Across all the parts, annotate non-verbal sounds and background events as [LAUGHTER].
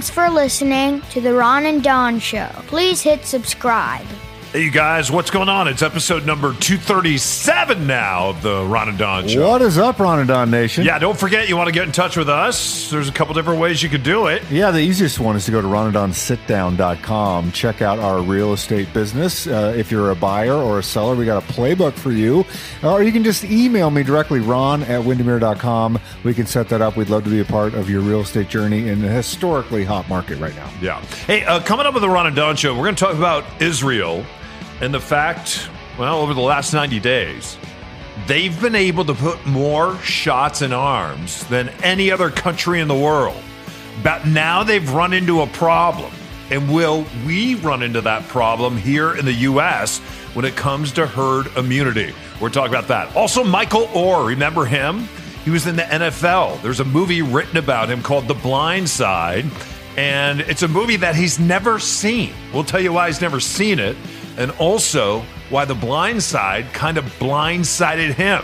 Thanks for listening to the Ron and Don Show. Please hit subscribe. Hey, you guys, what's going on? It's episode number 237 now of the Ron and Don Show. What is up, Ron and Don Nation? Yeah, don't forget you want to get in touch with us. There's a couple different ways you could do it. Yeah, the easiest one is to go to ronanddonsitdown.com. Check out our real estate business. Uh, if you're a buyer or a seller, we got a playbook for you. Or you can just email me directly, ron at windermere.com. We can set that up. We'd love to be a part of your real estate journey in a historically hot market right now. Yeah. Hey, uh, coming up with the Ron and Don Show, we're going to talk about Israel and the fact, well, over the last 90 days, they've been able to put more shots in arms than any other country in the world. But now they've run into a problem. And will we run into that problem here in the U.S. when it comes to herd immunity? We're talking about that. Also, Michael Oher, remember him? He was in the NFL. There's a movie written about him called The Blind Side, and it's a movie that he's never seen. We'll tell you why he's never seen it, and also why The Blind Side kind of blindsided him.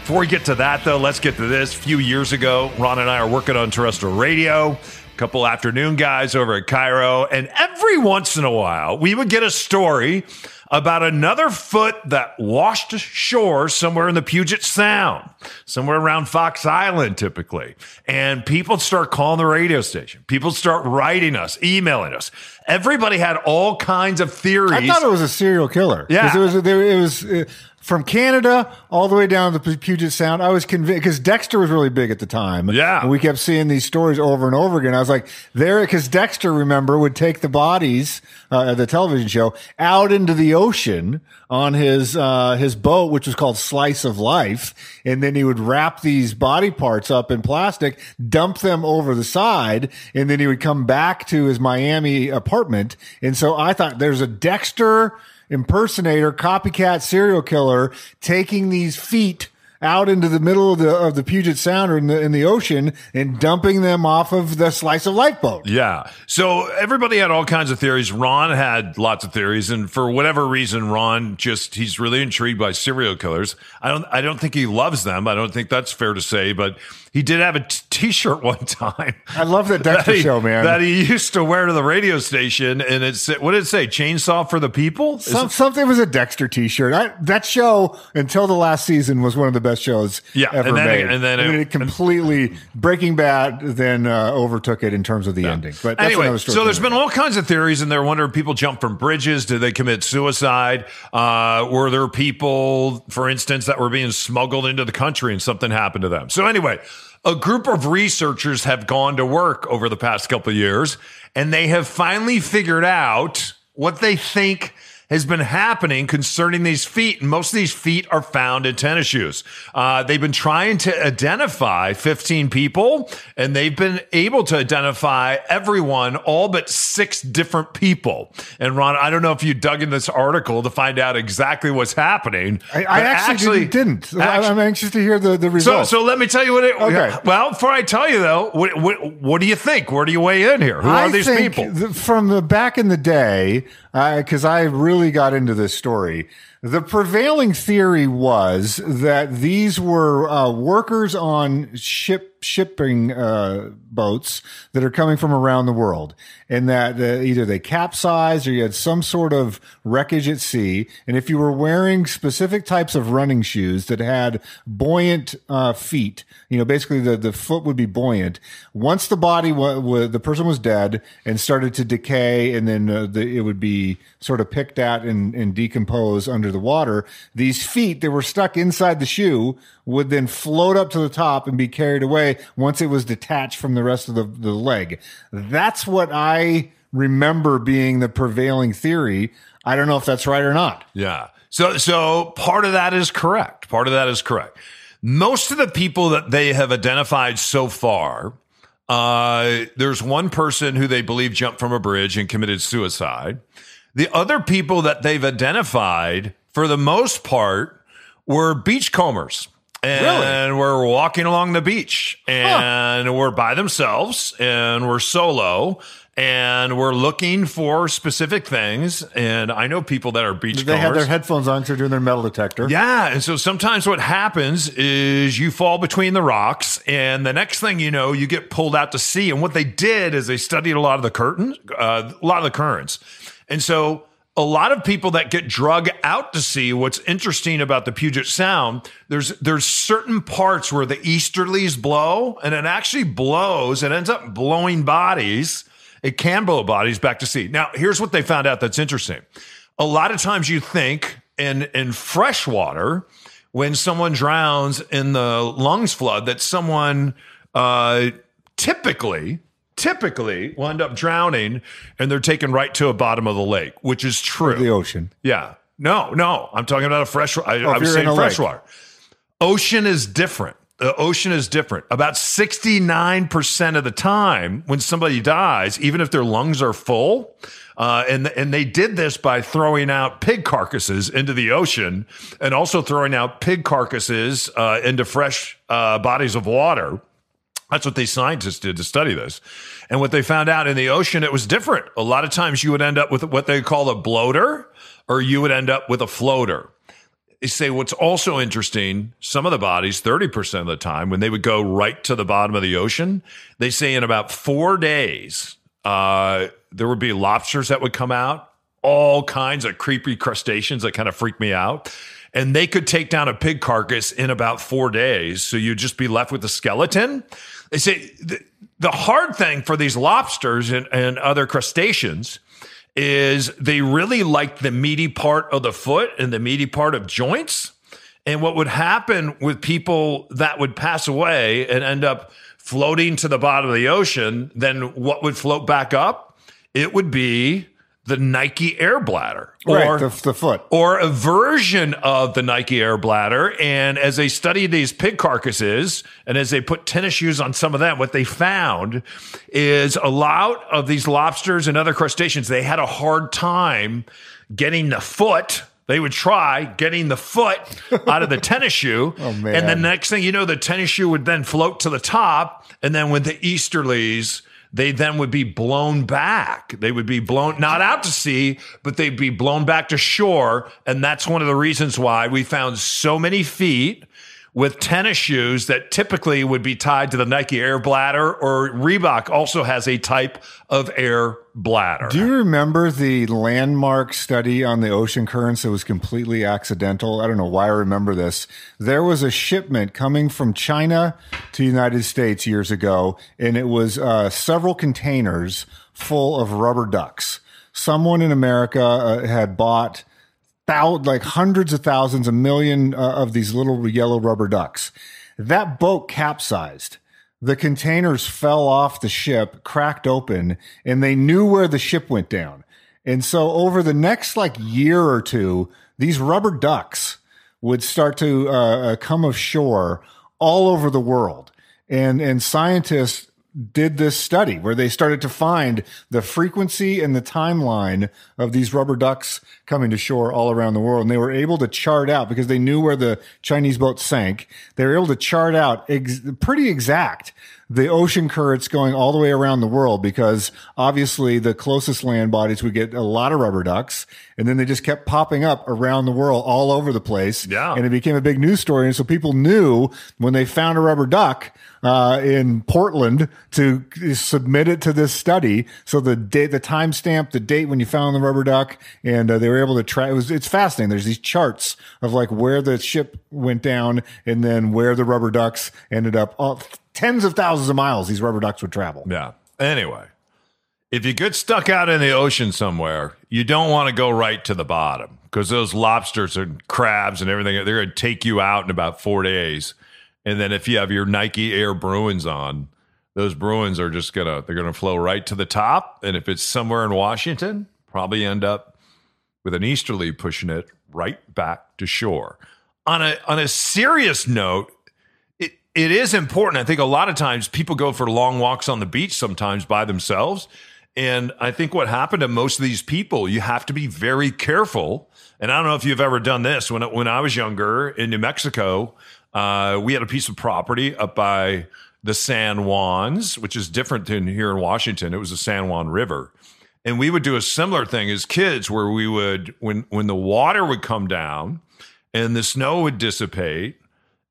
Before we get to that, though, let's get to this. A few years ago, Ron and I are working on terrestrial radio. A couple afternoon guys over at KIRO, and every once in a while, we would get a story about another foot that washed ashore somewhere in the Puget Sound, somewhere around Fox Island, typically. And people start calling the radio station. People start writing us, emailing us. Everybody had all kinds of theories. I thought it was a serial killer. Yeah, it was. It was. Uh, from Canada all the way down to the Puget Sound, I was convinced because Dexter was really big at the time. Yeah. and we kept seeing these stories over and over again. I was like, there, because Dexter, remember, would take the bodies uh, of the television show out into the ocean on his uh, his boat, which was called Slice of Life, and then he would wrap these body parts up in plastic, dump them over the side, and then he would come back to his Miami apartment. And so I thought there's a Dexter impersonator, copycat serial killer taking these feet out into the middle of the of the Puget Sound or in the in the ocean and dumping them off of the slice of life boat. Yeah. So everybody had all kinds of theories. Ron had lots of theories, and for whatever reason, Ron just he's really intrigued by serial killers. I don't I don't think he loves them. I don't think that's fair to say, but he did have a t- t-shirt [LAUGHS] one time. I love that Dexter he, show, man. That he used to wear to the radio station, and it said, "What did it say? Chainsaw for the people." Some, it- something was a Dexter T-shirt. I, that show until the last season was one of the best shows Yeah, ever and then- made. and then it- it completely Breaking Bad then uh, overtook it in terms of the ending. But that's anyway, so there's been all kinds of theories, and they're wondering if people jump from bridges. Did they commit suicide? Uh, were there people, for instance, that were being smuggled into the country and something happened to them? So anyway, a group of researchers have gone to work over the past couple years, and they have finally figured out what they think has been happening concerning these feet. And most of these feet are found in tennis shoes. Uh, they've been trying to identify 15 people, and they've been able to identify everyone, all but six different people. And Ron, I don't know if you dug in this article to find out exactly what's happening. I, I but actually, didn't. I- actu- I'm anxious to hear the the so, results. so let me tell you what it. Okay. Well, before I tell you though, what, what, what do you think? Where do you weigh in here? Who are I these think people? th- from the back in the day, because I really got into this story. The prevailing theory was that these were uh, workers on ship shipping uh, boats that are coming from around the world, and that uh, either they capsized or you had some sort of wreckage at sea. And if you were wearing specific types of running shoes that had buoyant uh, feet, you know, basically the, the foot would be buoyant. Once the body wa- the person was dead and started to decay, and then uh, the, it would be sort of picked at and, and decompose under the water. These feet that were stuck inside the shoe would then float up to the top and be carried away once it was detached from the rest of the, the leg. That's what I remember being the prevailing theory. I don't know if that's right or not. Yeah. So so part of that is correct. Part of that is correct. Most of the people that they have identified so far, uh, there's one person who they believe jumped from a bridge and committed suicide. The other people that they've identified, for the most part, were beachcombers. And we're walking along the beach and we're by themselves and we're solo and we're looking for specific things. And I know people that are beachcombers. They have their headphones on they're doing their metal detector. Yeah. And so sometimes what happens is you fall between the rocks, and the next thing you know, you get pulled out to sea. And what they did is they studied a lot of the curtains, uh, a lot of the currents. And so a lot of people that get drug out to sea, what's interesting about the Puget Sound, there's there's certain parts where the easterlies blow, and it actually blows, it ends up blowing bodies. It can blow bodies back to sea. Now, here's what they found out that's interesting. A lot of times you think in in fresh water, when someone drowns in the lungs flood, that someone uh, typically typically will end up drowning and they're taken right to a bottom of the lake, which is true. The ocean. Yeah. No, no. I'm talking about a fresh. I, I Oh, if was saying in a lake. freshwater. Ocean is different. The ocean is different. About 69% of the time when somebody dies, even if their lungs are full, uh, and, and they did this by throwing out pig carcasses into the ocean and also throwing out pig carcasses uh, into fresh uh, bodies of water. That's what these scientists did to study this. And what they found out in the ocean, it was different. A lot of times you would end up with what they call a bloater or you would end up with a floater. They say what's also interesting, some of the bodies, 30% of the time, when they would go right to the bottom of the ocean, they say in about four days, uh, there would be lobsters that would come out, all kinds of creepy crustaceans that kind of freak me out. And they could take down a pig carcass in about four days. So you'd just be left with the skeleton. They say the, the hard thing for these lobsters and, and other crustaceans is they really like the meaty part of the foot and the meaty part of joints. And what would happen with people that would pass away and end up floating to the bottom of the ocean, then what would float back up? It would be the Nike Air Bladder. Right, the, the foot. or a version of the Nike Air Bladder. And as they studied these pig carcasses and as they put tennis shoes on some of them, what they found is a lot of these lobsters and other crustaceans, they had a hard time getting the foot. They would try getting the foot out of the [LAUGHS] tennis shoe. Oh. And the next thing you know, the tennis shoe would then float to the top. And then with the Easterlies, they then would be blown back. They would be blown not out to sea, but they'd be blown back to shore. And that's one of the reasons why we found so many feet with tennis shoes that typically would be tied to the Nike Air Bladder, or Reebok also has a type of air bladder. Do you remember the landmark study on the ocean currents that was completely accidental? I don't know why I remember this. There was a shipment coming from China to the United States years ago, and it was uh, several containers full of rubber ducks. Someone in America uh, had bought thou- like hundreds of thousands, a million uh, of these little yellow rubber ducks. That boat capsized. The containers fell off the ship, cracked open, and they knew where the ship went down. And so over the next like year or two, these rubber ducks would start to uh, uh, come ashore all over the world. And, and scientists did this study where they started to find the frequency and the timeline of these rubber ducks coming to shore all around the world. And they were able to chart out because they knew where the Chinese boat sank. They were able to chart out ex- pretty exact the ocean currents going all the way around the world because obviously the closest land bodies would get a lot of rubber ducks and then they just kept popping up around the world all over the place. Yeah. And it became a big news story. And so people knew when they found a rubber duck, uh, in Portland to submit it to this study. So the date, the timestamp, the date when you found the rubber duck, and uh, they were able to track. It was it's fascinating. There's these charts of like where the ship went down, and then where the rubber ducks ended up. All, tens of thousands of miles these rubber ducks would travel. Yeah. Anyway, if you get stuck out in the ocean somewhere, you don't want to go right to the bottom because those lobsters and crabs and everything, they're going to take you out in about four days. And then if you have your Nike Air Bruins on, those Bruins are just going to, they're going to flow right to the top. And if it's somewhere in Washington, probably end up with an easterly pushing it right back to shore. On a, on a serious note, it, is important. I think a lot of times people go for long walks on the beach sometimes by themselves. And I think what happened to most of these people, you have to be very careful. And I don't know if you've ever done this. When when I was younger in New Mexico, uh, we had a piece of property up by the San Juans, which is different than here in Washington. It was the San Juan River. And we would do a similar thing as kids where we would, when, when the water would come down and the snow would dissipate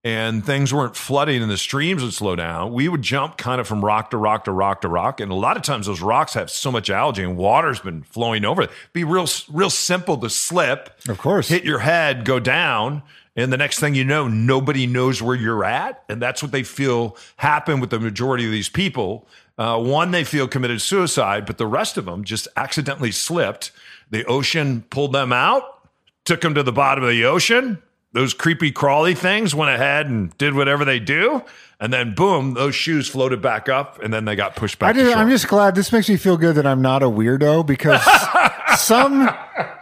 and things weren't flooding and the streams would slow down, we would jump kind of from rock to rock to rock to rock. And a lot of times those rocks have so much algae and water's been flowing over it. Be real, real simple to slip. Of course. Hit your head, go down. And the next thing you know, nobody knows where you're at. And that's what they feel happen with the majority of these people. Uh, one, they feel committed suicide, but the rest of them just accidentally slipped. The ocean pulled them out, took them to the bottom of the ocean. Those creepy crawly things went ahead and did whatever they do. And then boom, those shoes floated back up and then they got pushed back. I just, I'm just glad this makes me feel good that I'm not a weirdo because [LAUGHS] some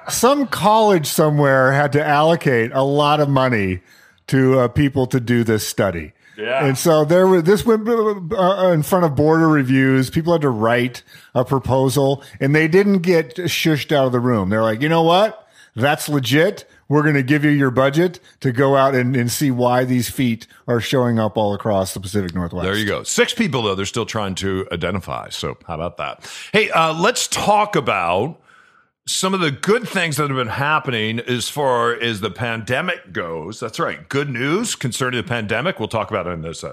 some college somewhere had to allocate a lot of money to uh, people to do this study. Yeah. And so there was this went uh, in front of border reviews. People had to write a proposal and they didn't get shushed out of the room. They're like, you know what? That's legit. We're going to give you your budget to go out and, and see why these feet are showing up all across the Pacific Northwest. There you go. Six people, though, they're still trying to identify. So, how about that? Hey, uh, let's talk about some of the good things that have been happening as far as the pandemic goes. That's right. Good news concerning the pandemic. We'll talk about it in this.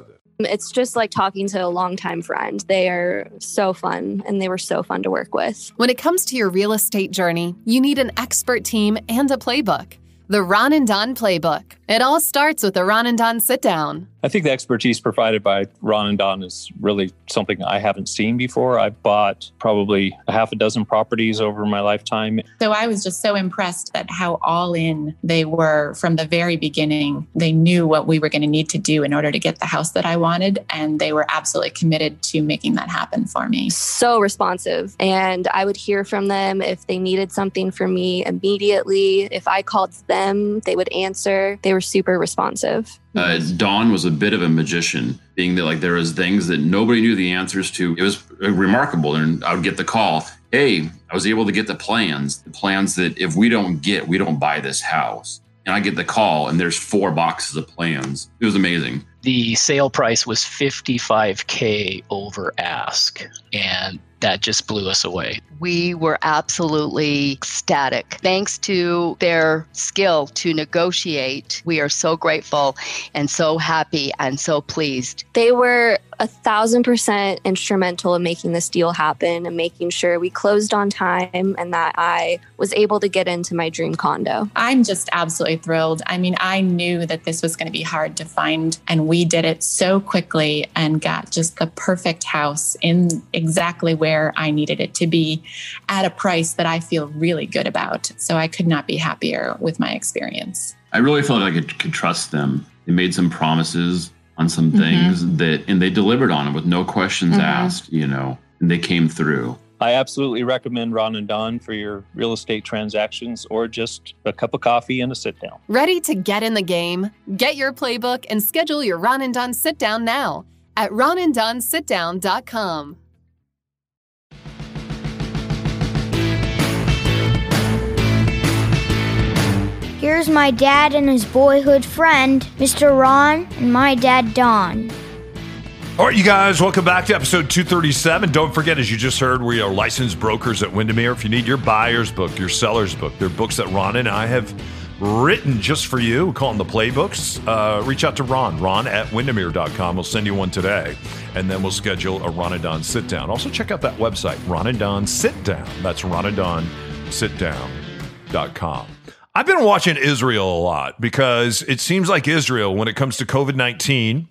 It's just like talking to a longtime friend. They are so fun and they were so fun to work with. When it comes to your real estate journey, you need an expert team and a playbook. The Ron and Don Playbook. It all starts with a Ron and Don sit down. I think the expertise provided by Ron and Don is really something I haven't seen before. I've bought probably a half a dozen properties over my lifetime. So I was just so impressed at how all in they were from the very beginning. They knew what we were going to need to do in order to get the house that I wanted, and they were absolutely committed to making that happen for me. So responsive. And I would hear from them if they needed something from me immediately. If I called them, they would answer. They were super responsive. Uh, Don was a bit of a magician, being that like there was things that nobody knew the answers to. It was remarkable, and I would get the call. Hey, I was able to get the plans. The plans that if we don't get, we don't buy this house. And I get the call, and there's four boxes of plans. It was amazing. The sale price was 55k over ask, and that just blew us away. We were absolutely ecstatic. Thanks to their skill to negotiate, we are so grateful and so happy and so pleased. They were a thousand percent instrumental in making this deal happen and making sure we closed on time and that I was able to get into my dream condo. I'm just absolutely thrilled. I mean, I knew that this was going to be hard to find, and we did it so quickly and got just the perfect house in exactly where I needed it to be at a price that I feel really good about. So I could not be happier with my experience. I really felt like I could, could trust them. They made some promises on some things mm-hmm. that, and they delivered on them with no questions mm-hmm. asked, you know, and they came through. I absolutely recommend Ron and Don for your real estate transactions or just a cup of coffee and a sit down. Ready to get in the game? Get your playbook and schedule your Ron and Don sit down now at ronanddonsitdown.com. Here's my dad and his boyhood friend, Mr. Ron, and my dad, Don. All right, you guys, welcome back to episode 237. Don't forget, as you just heard, we are licensed brokers at Windermere. If you need your buyer's book, your seller's book, they're books that Ron and I have written just for you. We call them the playbooks. Uh, reach out to Ron, ron at windermere.com. We'll send you one today, and then we'll schedule a Ron and Don sit down. Also, check out that website, Ron and Don Sit Down. That's Ron I've been watching Israel a lot because it seems like Israel, when it comes to COVID 19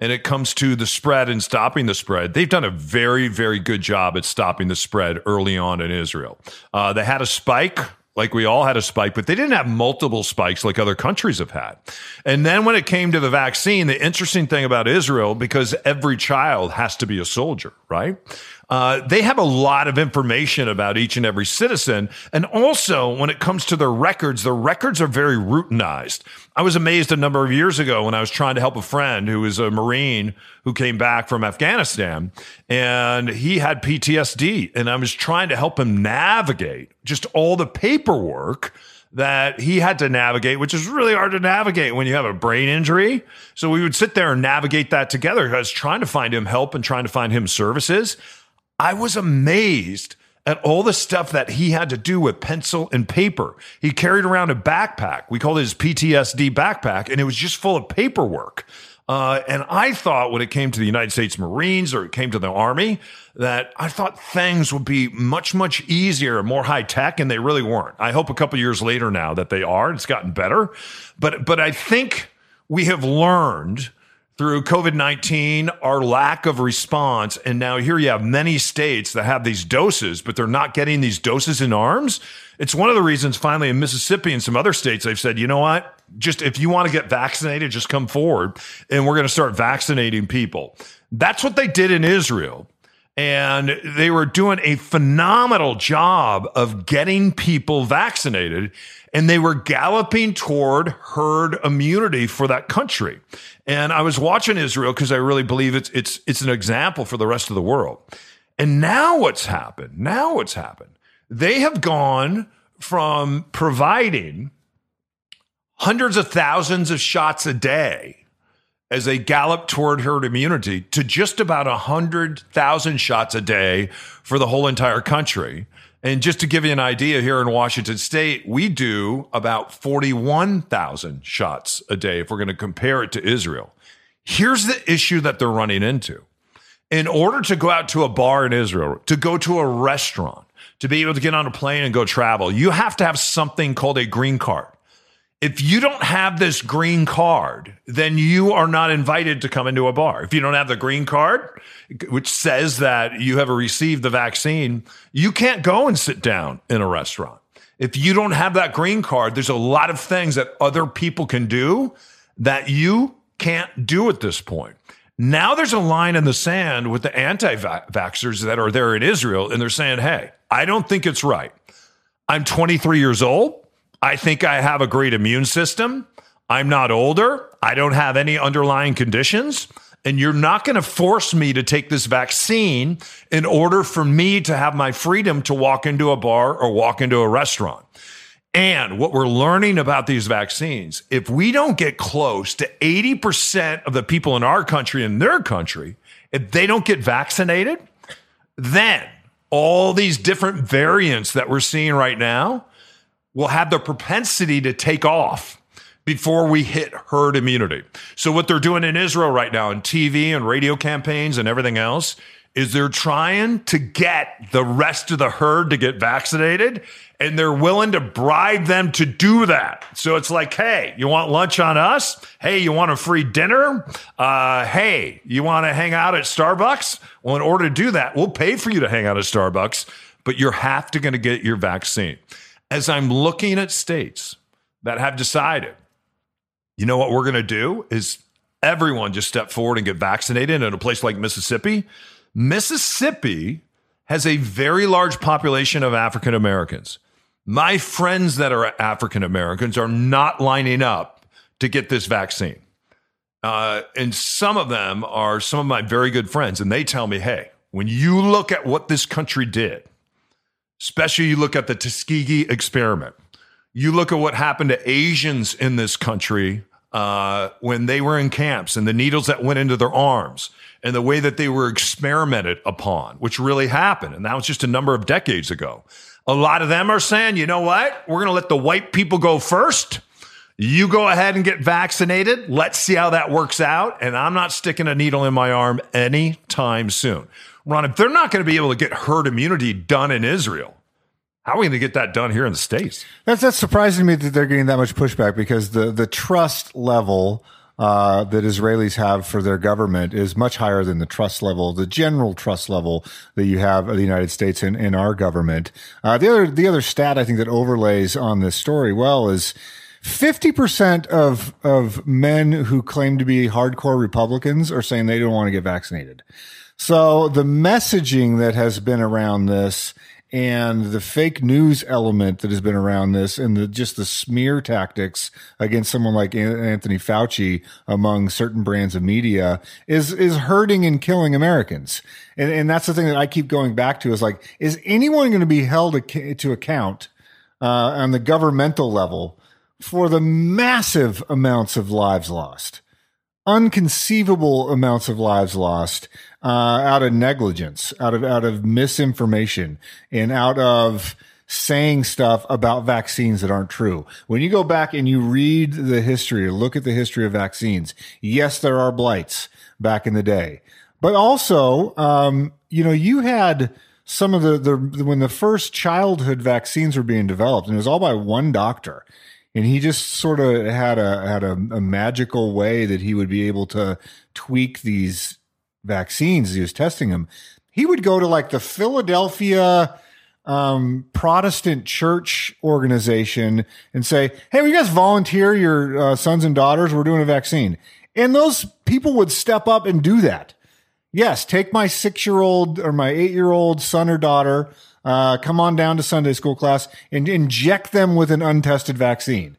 and it comes to the spread and stopping the spread, they've done a very, very good job at stopping the spread early on in Israel. Uh, they had a spike. Like we all had a spike, but they didn't have multiple spikes like other countries have had. And then when it came to the vaccine, the interesting thing about Israel, because every child has to be a soldier, right? Uh, they have a lot of information about each and every citizen. And also, when it comes to their records, their records are very routinized. I was amazed a number of years ago when I was trying to help a friend who was a Marine who came back from Afghanistan and he had PTSD. And I was trying to help him navigate just all the paperwork that he had to navigate, which is really hard to navigate when you have a brain injury. So we would sit there and navigate that together. I was trying to find him help and trying to find him services. I was amazed at all the stuff that he had to do with pencil and paper. He carried around a backpack. We called it his PTSD backpack, and it was just full of paperwork. Uh, and I thought when it came to the United States Marines or it came to the Army, that I thought things would be much, much easier and more high tech, and they really weren't. I hope a couple years later now that they are. It's gotten better, but but I think we have learned through COVID 19, our lack of response. And now here you have many states that have these doses, but they're not getting these doses in arms. It's one of the reasons finally in Mississippi and some other states, they've said, you know what? Just if you want to get vaccinated, just come forward and we're going to start vaccinating people. That's what they did in Israel. And they were doing a phenomenal job of getting people vaccinated and they were galloping toward herd immunity for that country. And I was watching Israel because I really believe it's it's it's an example for the rest of the world. And now what's happened? Now what's happened? They have gone from providing hundreds of thousands of shots a day as they gallop toward herd immunity to just about 100,000 shots a day for the whole entire country. And just to give you an idea, here in Washington state, we do about 41,000 shots a day if we're going to compare it to Israel. Here's the issue that they're running into. In order to go out to a bar in Israel, to go to a restaurant, to be able to get on a plane and go travel, you have to have something called a green card. If you don't have this green card, then you are not invited to come into a bar. If you don't have the green card, which says that you have received the vaccine, you can't go and sit down in a restaurant. If you don't have that green card, there's a lot of things that other people can do that you can't do at this point. Now there's a line in the sand with the anti vaxxers that are there in Israel, and they're saying, hey, I don't think it's right. I'm 23 years old. I think I have a great immune system. I'm not older. I don't have any underlying conditions. And you're not going to force me to take this vaccine in order for me to have my freedom to walk into a bar or walk into a restaurant. And what we're learning about these vaccines, if we don't get close to 80% of the people in our country and their country, if they don't get vaccinated, then all these different variants that we're seeing right now will have the propensity to take off before we hit herd immunity. So what they're doing in Israel right now in TV and radio campaigns and everything else is they're trying to get the rest of the herd to get vaccinated and they're willing to bribe them to do that. So it's like, hey, you want lunch on us? Hey, you want a free dinner? Uh, hey, you want to hang out at Starbucks? Well, in order to do that, we'll pay for you to hang out at Starbucks, but you're have to going to get your vaccine as I'm looking at states that have decided, you know what we're going to do is everyone just step forward and get vaccinated in a place like Mississippi. Mississippi has a very large population of African Americans. My friends that are African Americans are not lining up to get this vaccine. Uh, and some of them are some of my very good friends. And they tell me, hey, when you look at what this country did, Especially you look at the Tuskegee experiment. You look at what happened to Asians in this country uh, when they were in camps and the needles that went into their arms and the way that they were experimented upon, which really happened. And that was just a number of decades ago. A lot of them are saying, you know what? We're going to let the white people go first. You go ahead and get vaccinated. Let's see how that works out. And I'm not sticking a needle in my arm anytime soon. Ron, if they're not going to be able to get herd immunity done in Israel, how are we going to get that done here in the states? That's that's surprising to me that they're getting that much pushback because the the trust level uh, that Israelis have for their government is much higher than the trust level, the general trust level that you have of the United States in, in our government. Uh, the other the other stat I think that overlays on this story well is. 50% of, of men who claim to be hardcore Republicans are saying they don't want to get vaccinated. So the messaging that has been around this and the fake news element that has been around this and the just the smear tactics against someone like Anthony Fauci among certain brands of media is is hurting and killing Americans. And and that's the thing that I keep going back to is like is anyone going to be held to account uh, on the governmental level for the massive amounts of lives lost? unconceivable amounts of lives lost uh, out of negligence, out of out of misinformation, and out of saying stuff about vaccines that aren't true. When you go back and you read the history, look at the history of vaccines. Yes, there are blights back in the day, but also, um, you know, you had some of the, the when the first childhood vaccines were being developed, and it was all by one doctor and he just sort of had a had a, a, magical way that he would be able to tweak these vaccines. He was testing them. He would go to like the Philadelphia um, Protestant church organization and say, "Hey, will you guys volunteer your uh, sons and daughters? We're doing a vaccine." And those people would step up and do that. Yes, take my six year old or my eight year old son or daughter uh, come on down to Sunday school class and inject them with an untested vaccine.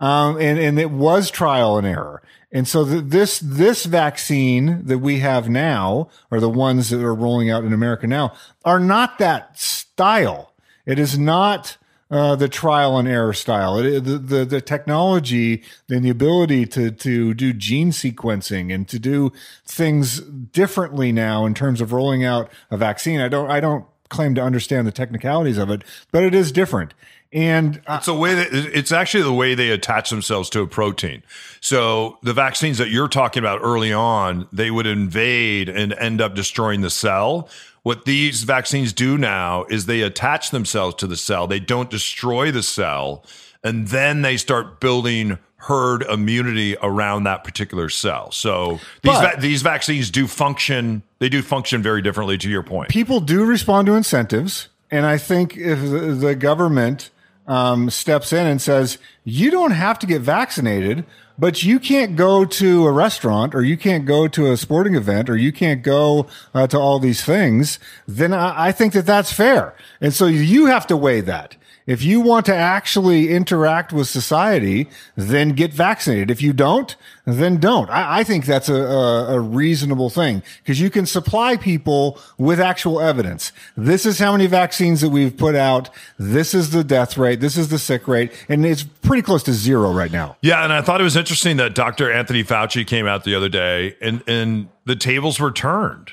Um, and, and it was trial and error. And so th- this, this vaccine that we have now, or the ones that are rolling out in America now, are not that style. It is not, uh, the trial and error style. It, the, the, the technology and the ability to to do gene sequencing and to do things differently now in terms of rolling out a vaccine. I don't I don't claim to understand the technicalities of it, but it is different. And uh, it's a way that it's actually the way they attach themselves to a protein. So the vaccines that you're talking about early on, they would invade and end up destroying the cell. What these vaccines do now is they attach themselves to the cell. They don't destroy the cell. And then they start building herd immunity around that particular cell. So these va- these vaccines do function. They do function very differently. To your point, people do respond to incentives, and I think if the, the government um, steps in and says you don't have to get vaccinated. But you can't go to a restaurant or you can't go to a sporting event or you can't go uh, to all these things. Then I, I think that that's fair. And so you have to weigh that. If you want to actually interact with society, then get vaccinated. If you don't, then don't. I, I think that's a, a, a reasonable thing because you can supply people with actual evidence. This is how many vaccines that we've put out. This is the death rate. This is the sick rate. And it's pretty close to zero right now. Yeah. And I thought it was interesting that Dr. Anthony Fauci came out the other day and, and the tables were turned.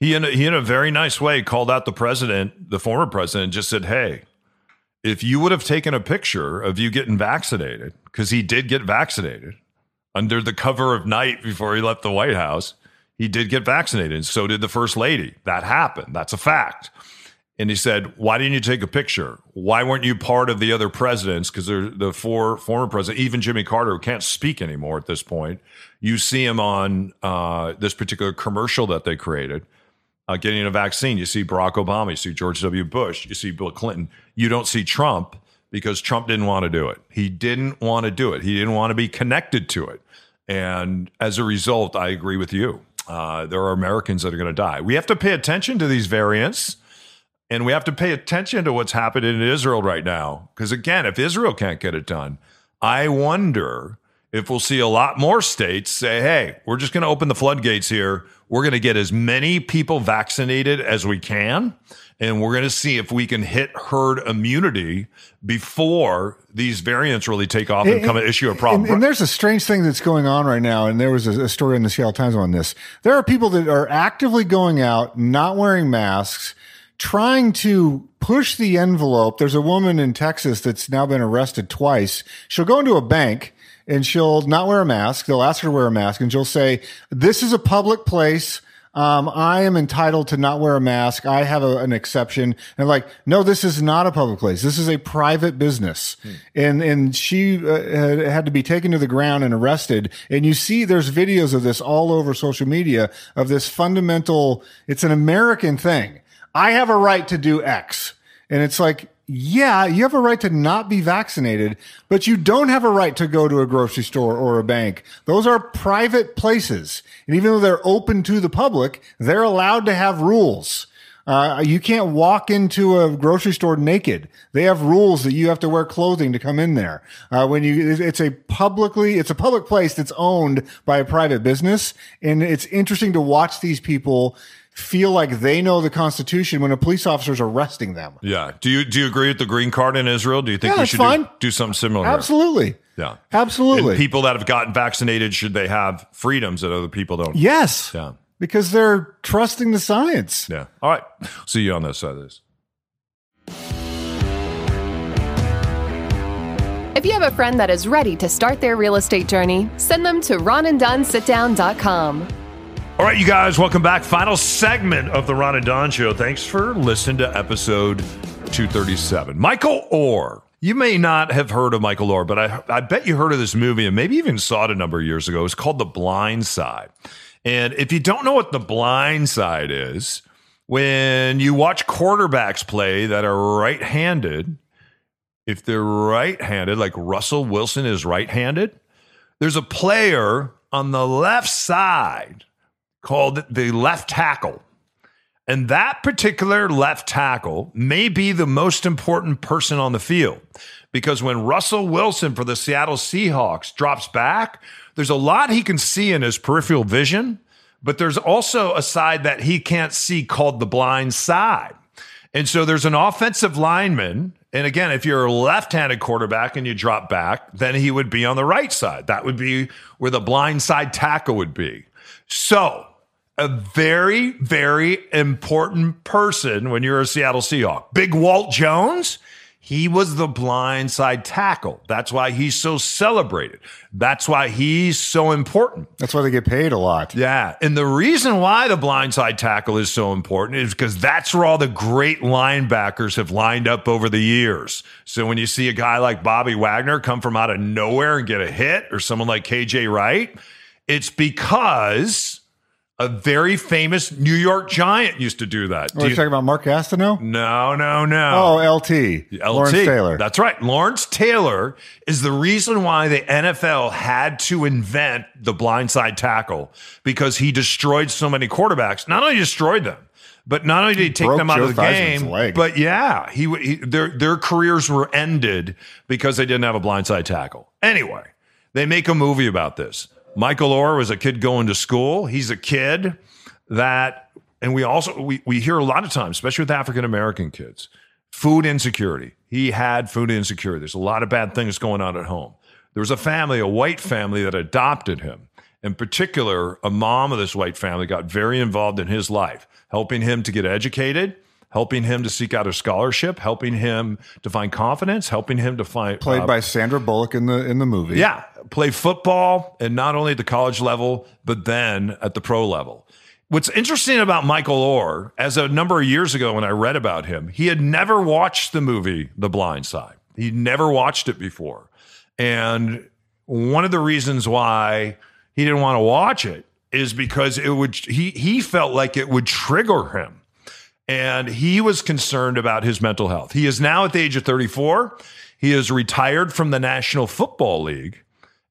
He in, a, he in a very nice way called out the president, the former president, just said, Hey, if you would have taken a picture of you getting vaccinated, because he did get vaccinated under the cover of night before he left the White House, he did get vaccinated. And so did the first lady. That happened. That's a fact. And he said, Why didn't you take a picture? Why weren't you part of the other presidents? Because the four former presidents, even Jimmy Carter, who can't speak anymore at this point. You see him on uh, this particular commercial that they created uh, getting a vaccine. You see Barack Obama, you see George W. Bush, you see Bill Clinton. You don't see Trump because Trump didn't want to do it. He didn't want to do it. He didn't want to be connected to it. And as a result, I agree with you. Uh, there are Americans that are going to die. We have to pay attention to these variants and we have to pay attention to what's happening in Israel right now. Because again, if Israel can't get it done, I wonder if we'll see a lot more states say, hey, we're just going to open the floodgates here. We're going to get as many people vaccinated as we can. And we're going to see if we can hit herd immunity before these variants really take off and, come and issue a problem. And, and, there's a strange thing that's going on right now. And there was a, a story in the Seattle Times on this. There are people that are actively going out, not wearing masks, trying to push the envelope. There's a woman in Texas that's now been arrested twice. She'll go into a bank and she'll not wear a mask. They'll ask her to wear a mask and she'll say, this is a public place. Um, I am entitled to not wear a mask. I have a, an exception. And like, no, this is not a public place. This is a private business. Hmm. And, and she uh, had, had to be taken to the ground and arrested. And you see there's videos of this all over social media of this fundamental, it's an American thing. I have a right to do X. And it's like, yeah, you have a right to not be vaccinated, but you don't have a right to go to a grocery store or a bank. Those are private places. And even though they're open to the public, they're allowed to have rules. Uh, you can't walk into a grocery store naked. They have rules that you have to wear clothing to come in there. Uh, when you, it's a publicly, it's a public place that's owned by a private business. And it's interesting to watch these people feel like they know the Constitution when a police officer's arresting them. Yeah. Do you do you agree with the green card in Israel? Do you think Yeah, we should fine. do, do something similar? here? Absolutely. Yeah. Absolutely. And people that have gotten vaccinated should they have freedoms that other people don't? Yes. Yeah. Because they're trusting the science. Yeah. All right. See you on this side of this. If you have a friend that is ready to start their real estate journey, send them to ronanddonsitdown.com. All right, you guys, welcome back. Final segment of the Ron and Don Show. Thanks for listening to episode 237. Michael Oher. You may not have heard of Michael Oher, but I, I bet you heard of this movie and maybe even saw it a number of years ago. It's called The Blind Side. And if you don't know what The Blind Side is, when you watch quarterbacks play that are right handed, if they're right handed, like Russell Wilson is right handed, there's a player on the left side called the left tackle. And that particular left tackle may be the most important person on the field because when Russell Wilson for the Seattle Seahawks drops back, there's a lot he can see in his peripheral vision, but there's also a side that he can't see called the blind side. And so there's an offensive lineman. And again, if you're a left handed quarterback and you drop back, then he would be on the right side. That would be where the blind side tackle would be. So, a very, very important person when you're a Seattle Seahawk. Big Walt Jones, he was the blind side tackle. That's why he's so celebrated. That's why he's so important. That's why they get paid a lot. Yeah. And the reason why the blindside tackle is so important is because that's where all the great linebackers have lined up over the years. So when you see a guy like Bobby Wagner come from out of nowhere and get a hit, or someone like KJ Wright, it's because a very famous New York Giant used to do that. Are Do you you- talking about Mark Gastineau? no, no, no. Oh, LT. LT. Lawrence Taylor. That's right. Lawrence Taylor is the reason why the NFL had to invent the blindside tackle because he destroyed so many quarterbacks. Not only destroyed them, but not only did he take broke them out Joe of the Theismann's game, leg. but yeah, he, he their their careers were ended because they didn't have a blindside tackle. Anyway, they make a movie about this. Michael Oher was a kid going to school. He's a kid that, and we also we, we hear a lot of times, especially with African American kids, food insecurity. He had food insecurity. There's a lot of bad things going on at home. There was a family, a white family, that adopted him. In particular, a mom of this white family got very involved in his life, helping him to get educated, helping him to seek out a scholarship, helping him to find confidence, helping him to find Played uh, by Sandra Bullock in the in the movie. yeah, play football and not only at the college level, but then at the pro level. What's interesting about Michael Oher, as a number of years ago when I read about him, he had never watched the movie The Blind Side. He'd never watched it before. And one of the reasons why he didn't want to watch it is because it would he he felt like it would trigger him and he was concerned about his mental health. He is now at the age of 34. He is retired from the National Football League.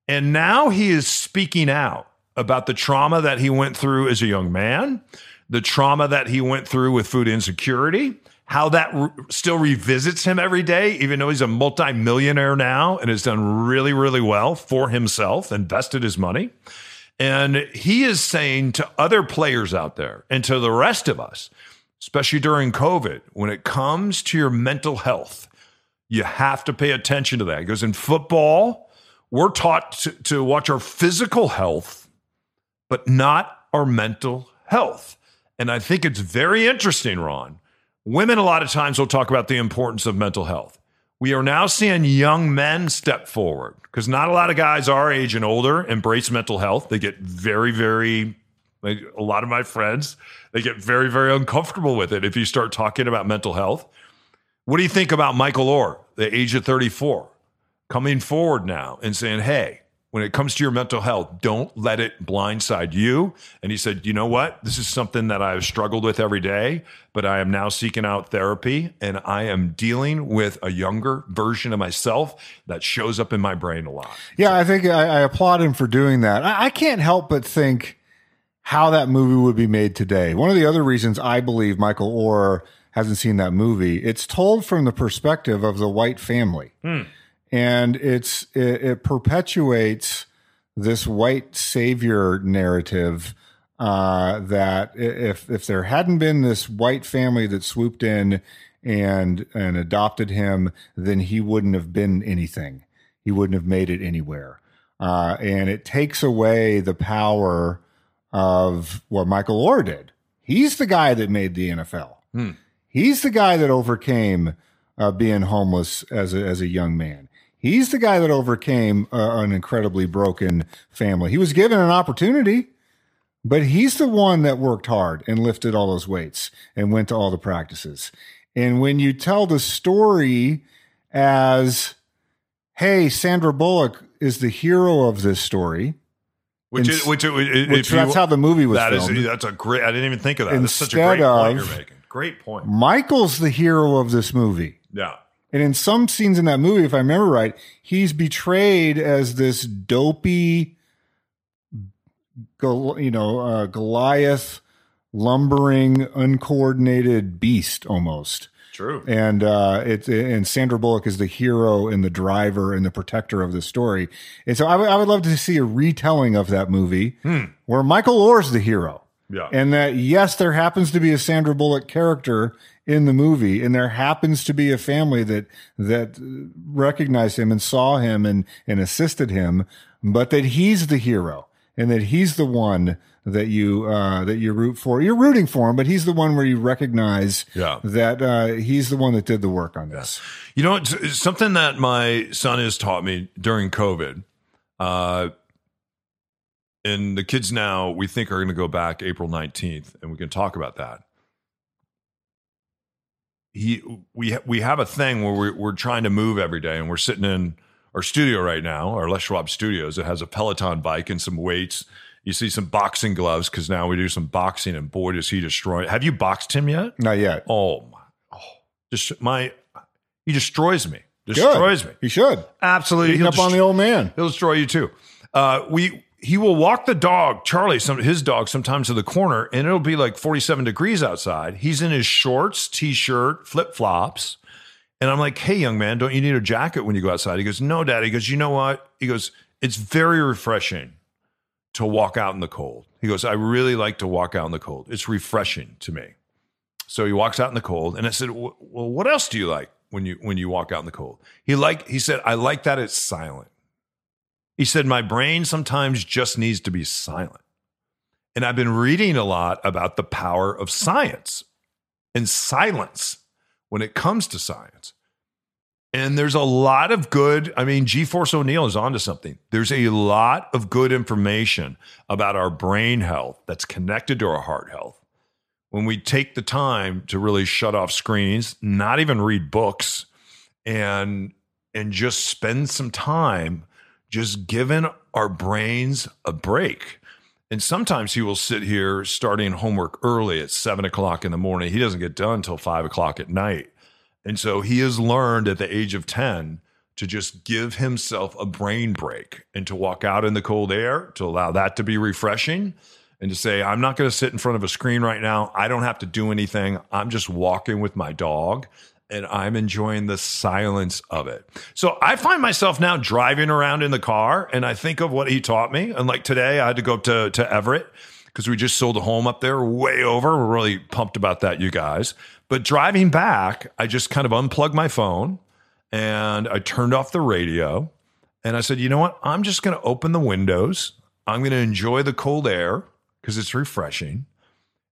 And now he is speaking out about the trauma that he went through as a young man, the trauma that he went through with food insecurity, how that re- still revisits him every day, even though he's a multimillionaire now and has done really, really well for himself, invested his money. And he is saying to other players out there and to the rest of us, especially during COVID, when it comes to your mental health, you have to pay attention to that. Because in football, we're taught to, to watch our physical health, but not our mental health. And I think it's very interesting, Ron. Women, a lot of times, will talk about the importance of mental health. We are now seeing young men step forward because not a lot of guys our age and older embrace mental health. They get very, very, like a lot of my friends, they get very, very uncomfortable with it if you start talking about mental health. What do you think about Michael Oher, the age of 34, coming forward now and saying, hey, when it comes to your mental health, don't let it blindside you. And he said, you know what? This is something that I've struggled with every day, but I am now seeking out therapy and I am dealing with a younger version of myself that shows up in my brain a lot. Yeah, I think I, I applaud him for doing that. I, I can't help but think how that movie would be made today. One of the other reasons I believe Michael Oher hasn't seen that movie, it's told from the perspective of the white family. And it's it, it perpetuates this white savior narrative uh, that if if there hadn't been this white family that swooped in and and adopted him, then he wouldn't have been anything. He wouldn't have made it anywhere. Uh, and it takes away the power of what Michael Oher did. He's the guy that made the NFL. Hmm. He's the guy that overcame uh, being homeless as a, as a young man. He's the guy that overcame uh, an incredibly broken family. He was given an opportunity, but he's the one that worked hard and lifted all those weights and went to all the practices. And when you tell the story as, hey, Sandra Bullock is the hero of this story, Which, is, which, which, which that's how the movie was That is filmed. that's a great. I didn't even think of that. That's such a Instead great point of- you're making. Great point. Michael's the hero of this movie. Yeah. And in some scenes in that movie, if I remember right, he's betrayed as this dopey, you know, uh, Goliath, lumbering, uncoordinated beast almost. True. And uh, it's and Sandra Bullock is the hero and the driver and the protector of the story. And so I would- love to see a retelling of that movie where Michael Oher's the hero. Yeah. And that yes, there happens to be a Sandra Bullock character in the movie, and there happens to be a family that that recognized him and saw him and and assisted him, but that he's the hero and that he's the one that you uh, that you root for. You're rooting for him, but he's the one where you recognize Yeah. that uh, he's the one that did the work on this. You know, it's, it's something that my son has taught me during COVID. Uh, and the kids now we think are going to go back April 19th, and we can talk about that. He, we, we have a thing where we're, we're trying to move every day, and we're sitting in our studio right now, our Les Schwab Studios. It has a Peloton bike and some weights. You see some boxing gloves because now we do some boxing, and boy, does he destroy. Have you boxed him yet? Not yet. Oh my! Oh, just my, he destroys me. Destroys Good. me. He should. Absolutely, Beating up on the old man. He'll destroy you too. Uh, we he will walk the dog, Charlie, some his dog, sometimes to the corner, and it'll be like forty-seven degrees outside. He's in his shorts, t-shirt, flip flops, and I'm like, "Hey, young man, don't you need a jacket when you go outside?" He goes, "No, Daddy. He goes, "You know what?" He goes, "It's very refreshing to walk out in the cold." He goes, "I really like to walk out in the cold. It's refreshing to me." So he walks out in the cold, and I said, "Well, what else do you like when you when you walk out in the cold?" He like he said, "I like that it's silent." He said, "My brain sometimes just needs to be silent." And I've been reading a lot about the power of science and silence when it comes to science. And there's a lot of good, I mean, G Force O'Neill is onto something. There's a lot of good information about our brain health that's connected to our heart health. When we take the time to really shut off screens, not even read books, and and just spend some time just giving our brains a break. And sometimes he will sit here starting homework early at seven o'clock in the morning. He doesn't get done until five o'clock at night. And so he has learned at the age of 10 to just give himself a brain break and to walk out in the cold air, to allow that to be refreshing, and to say, I'm not going to sit in front of a screen right now. I don't have to do anything. I'm just walking with my dog and I'm enjoying the silence of it. So I find myself now driving around in the car and I think of what he taught me. And like today, I had to go up to, to Everett because we just sold a home up there way over. We're really pumped about that, you guys. But driving back, I just kind of unplugged my phone and I turned off the radio and I said, you know what? I'm just going to open the windows. I'm going to enjoy the cold air because it's refreshing.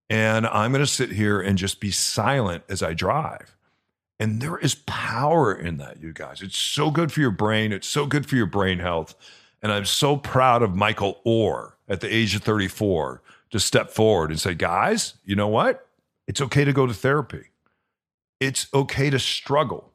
And I'm going to sit here and just be silent as I drive. And there is power in that, you guys. It's so good for your brain. It's so good for your brain health. And I'm so proud of Michael Oher at the age of 34 to step forward and say, guys, you know what? It's okay to go to therapy. It's okay to struggle.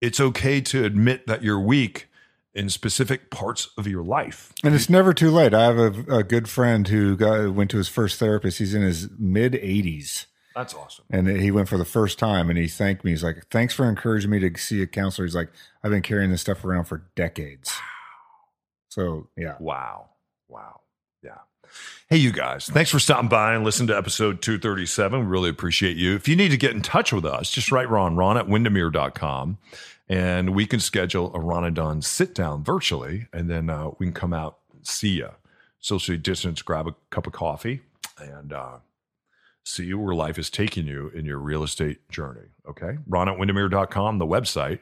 It's okay to admit that you're weak in specific parts of your life. And it's never too late. I have a, a good friend who got, went to his first therapist. He's in his mid 80s. That's awesome. And he went for the first time and he thanked me. He's like, Thanks for encouraging me to see a counselor. He's like, I've been carrying this stuff around for decades. So, yeah. Wow. Wow. Hey, you guys, thanks for stopping by and listening to episode 237. We really appreciate you. If you need to get in touch with us, just write Ron, Ron at windermere.com, and we can schedule a Ron and Don sit down virtually, and then uh, we can come out see you. Socially distance, grab a cup of coffee, and uh, see you where life is taking you in your real estate journey. Okay. Ron at windermere.com, the website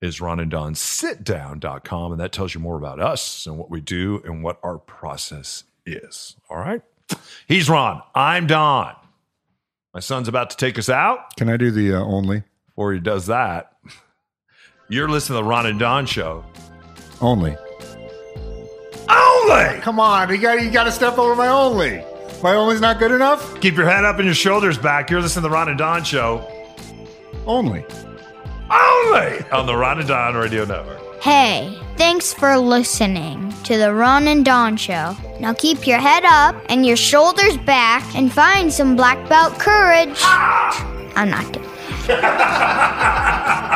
is ronanddonsitdown.com, and that tells you more about us and what we do and what our process is. All right. He's Ron. I'm Don. My son's about to take us out. Can I do the uh, only? Before he does that, you're listening to the Ron and Don show. Only. Only. Come on. You got, you got to step over my only. My only's not good enough? Keep your head up and your shoulders back. You're listening to the Ron and Don show. Only. Only on the Ron and Don Radio Network. Hey, thanks for listening to the Ron and Don Show. Now keep your head up and your shoulders back and find some black belt courage. Ah! I'm not kidding. [LAUGHS]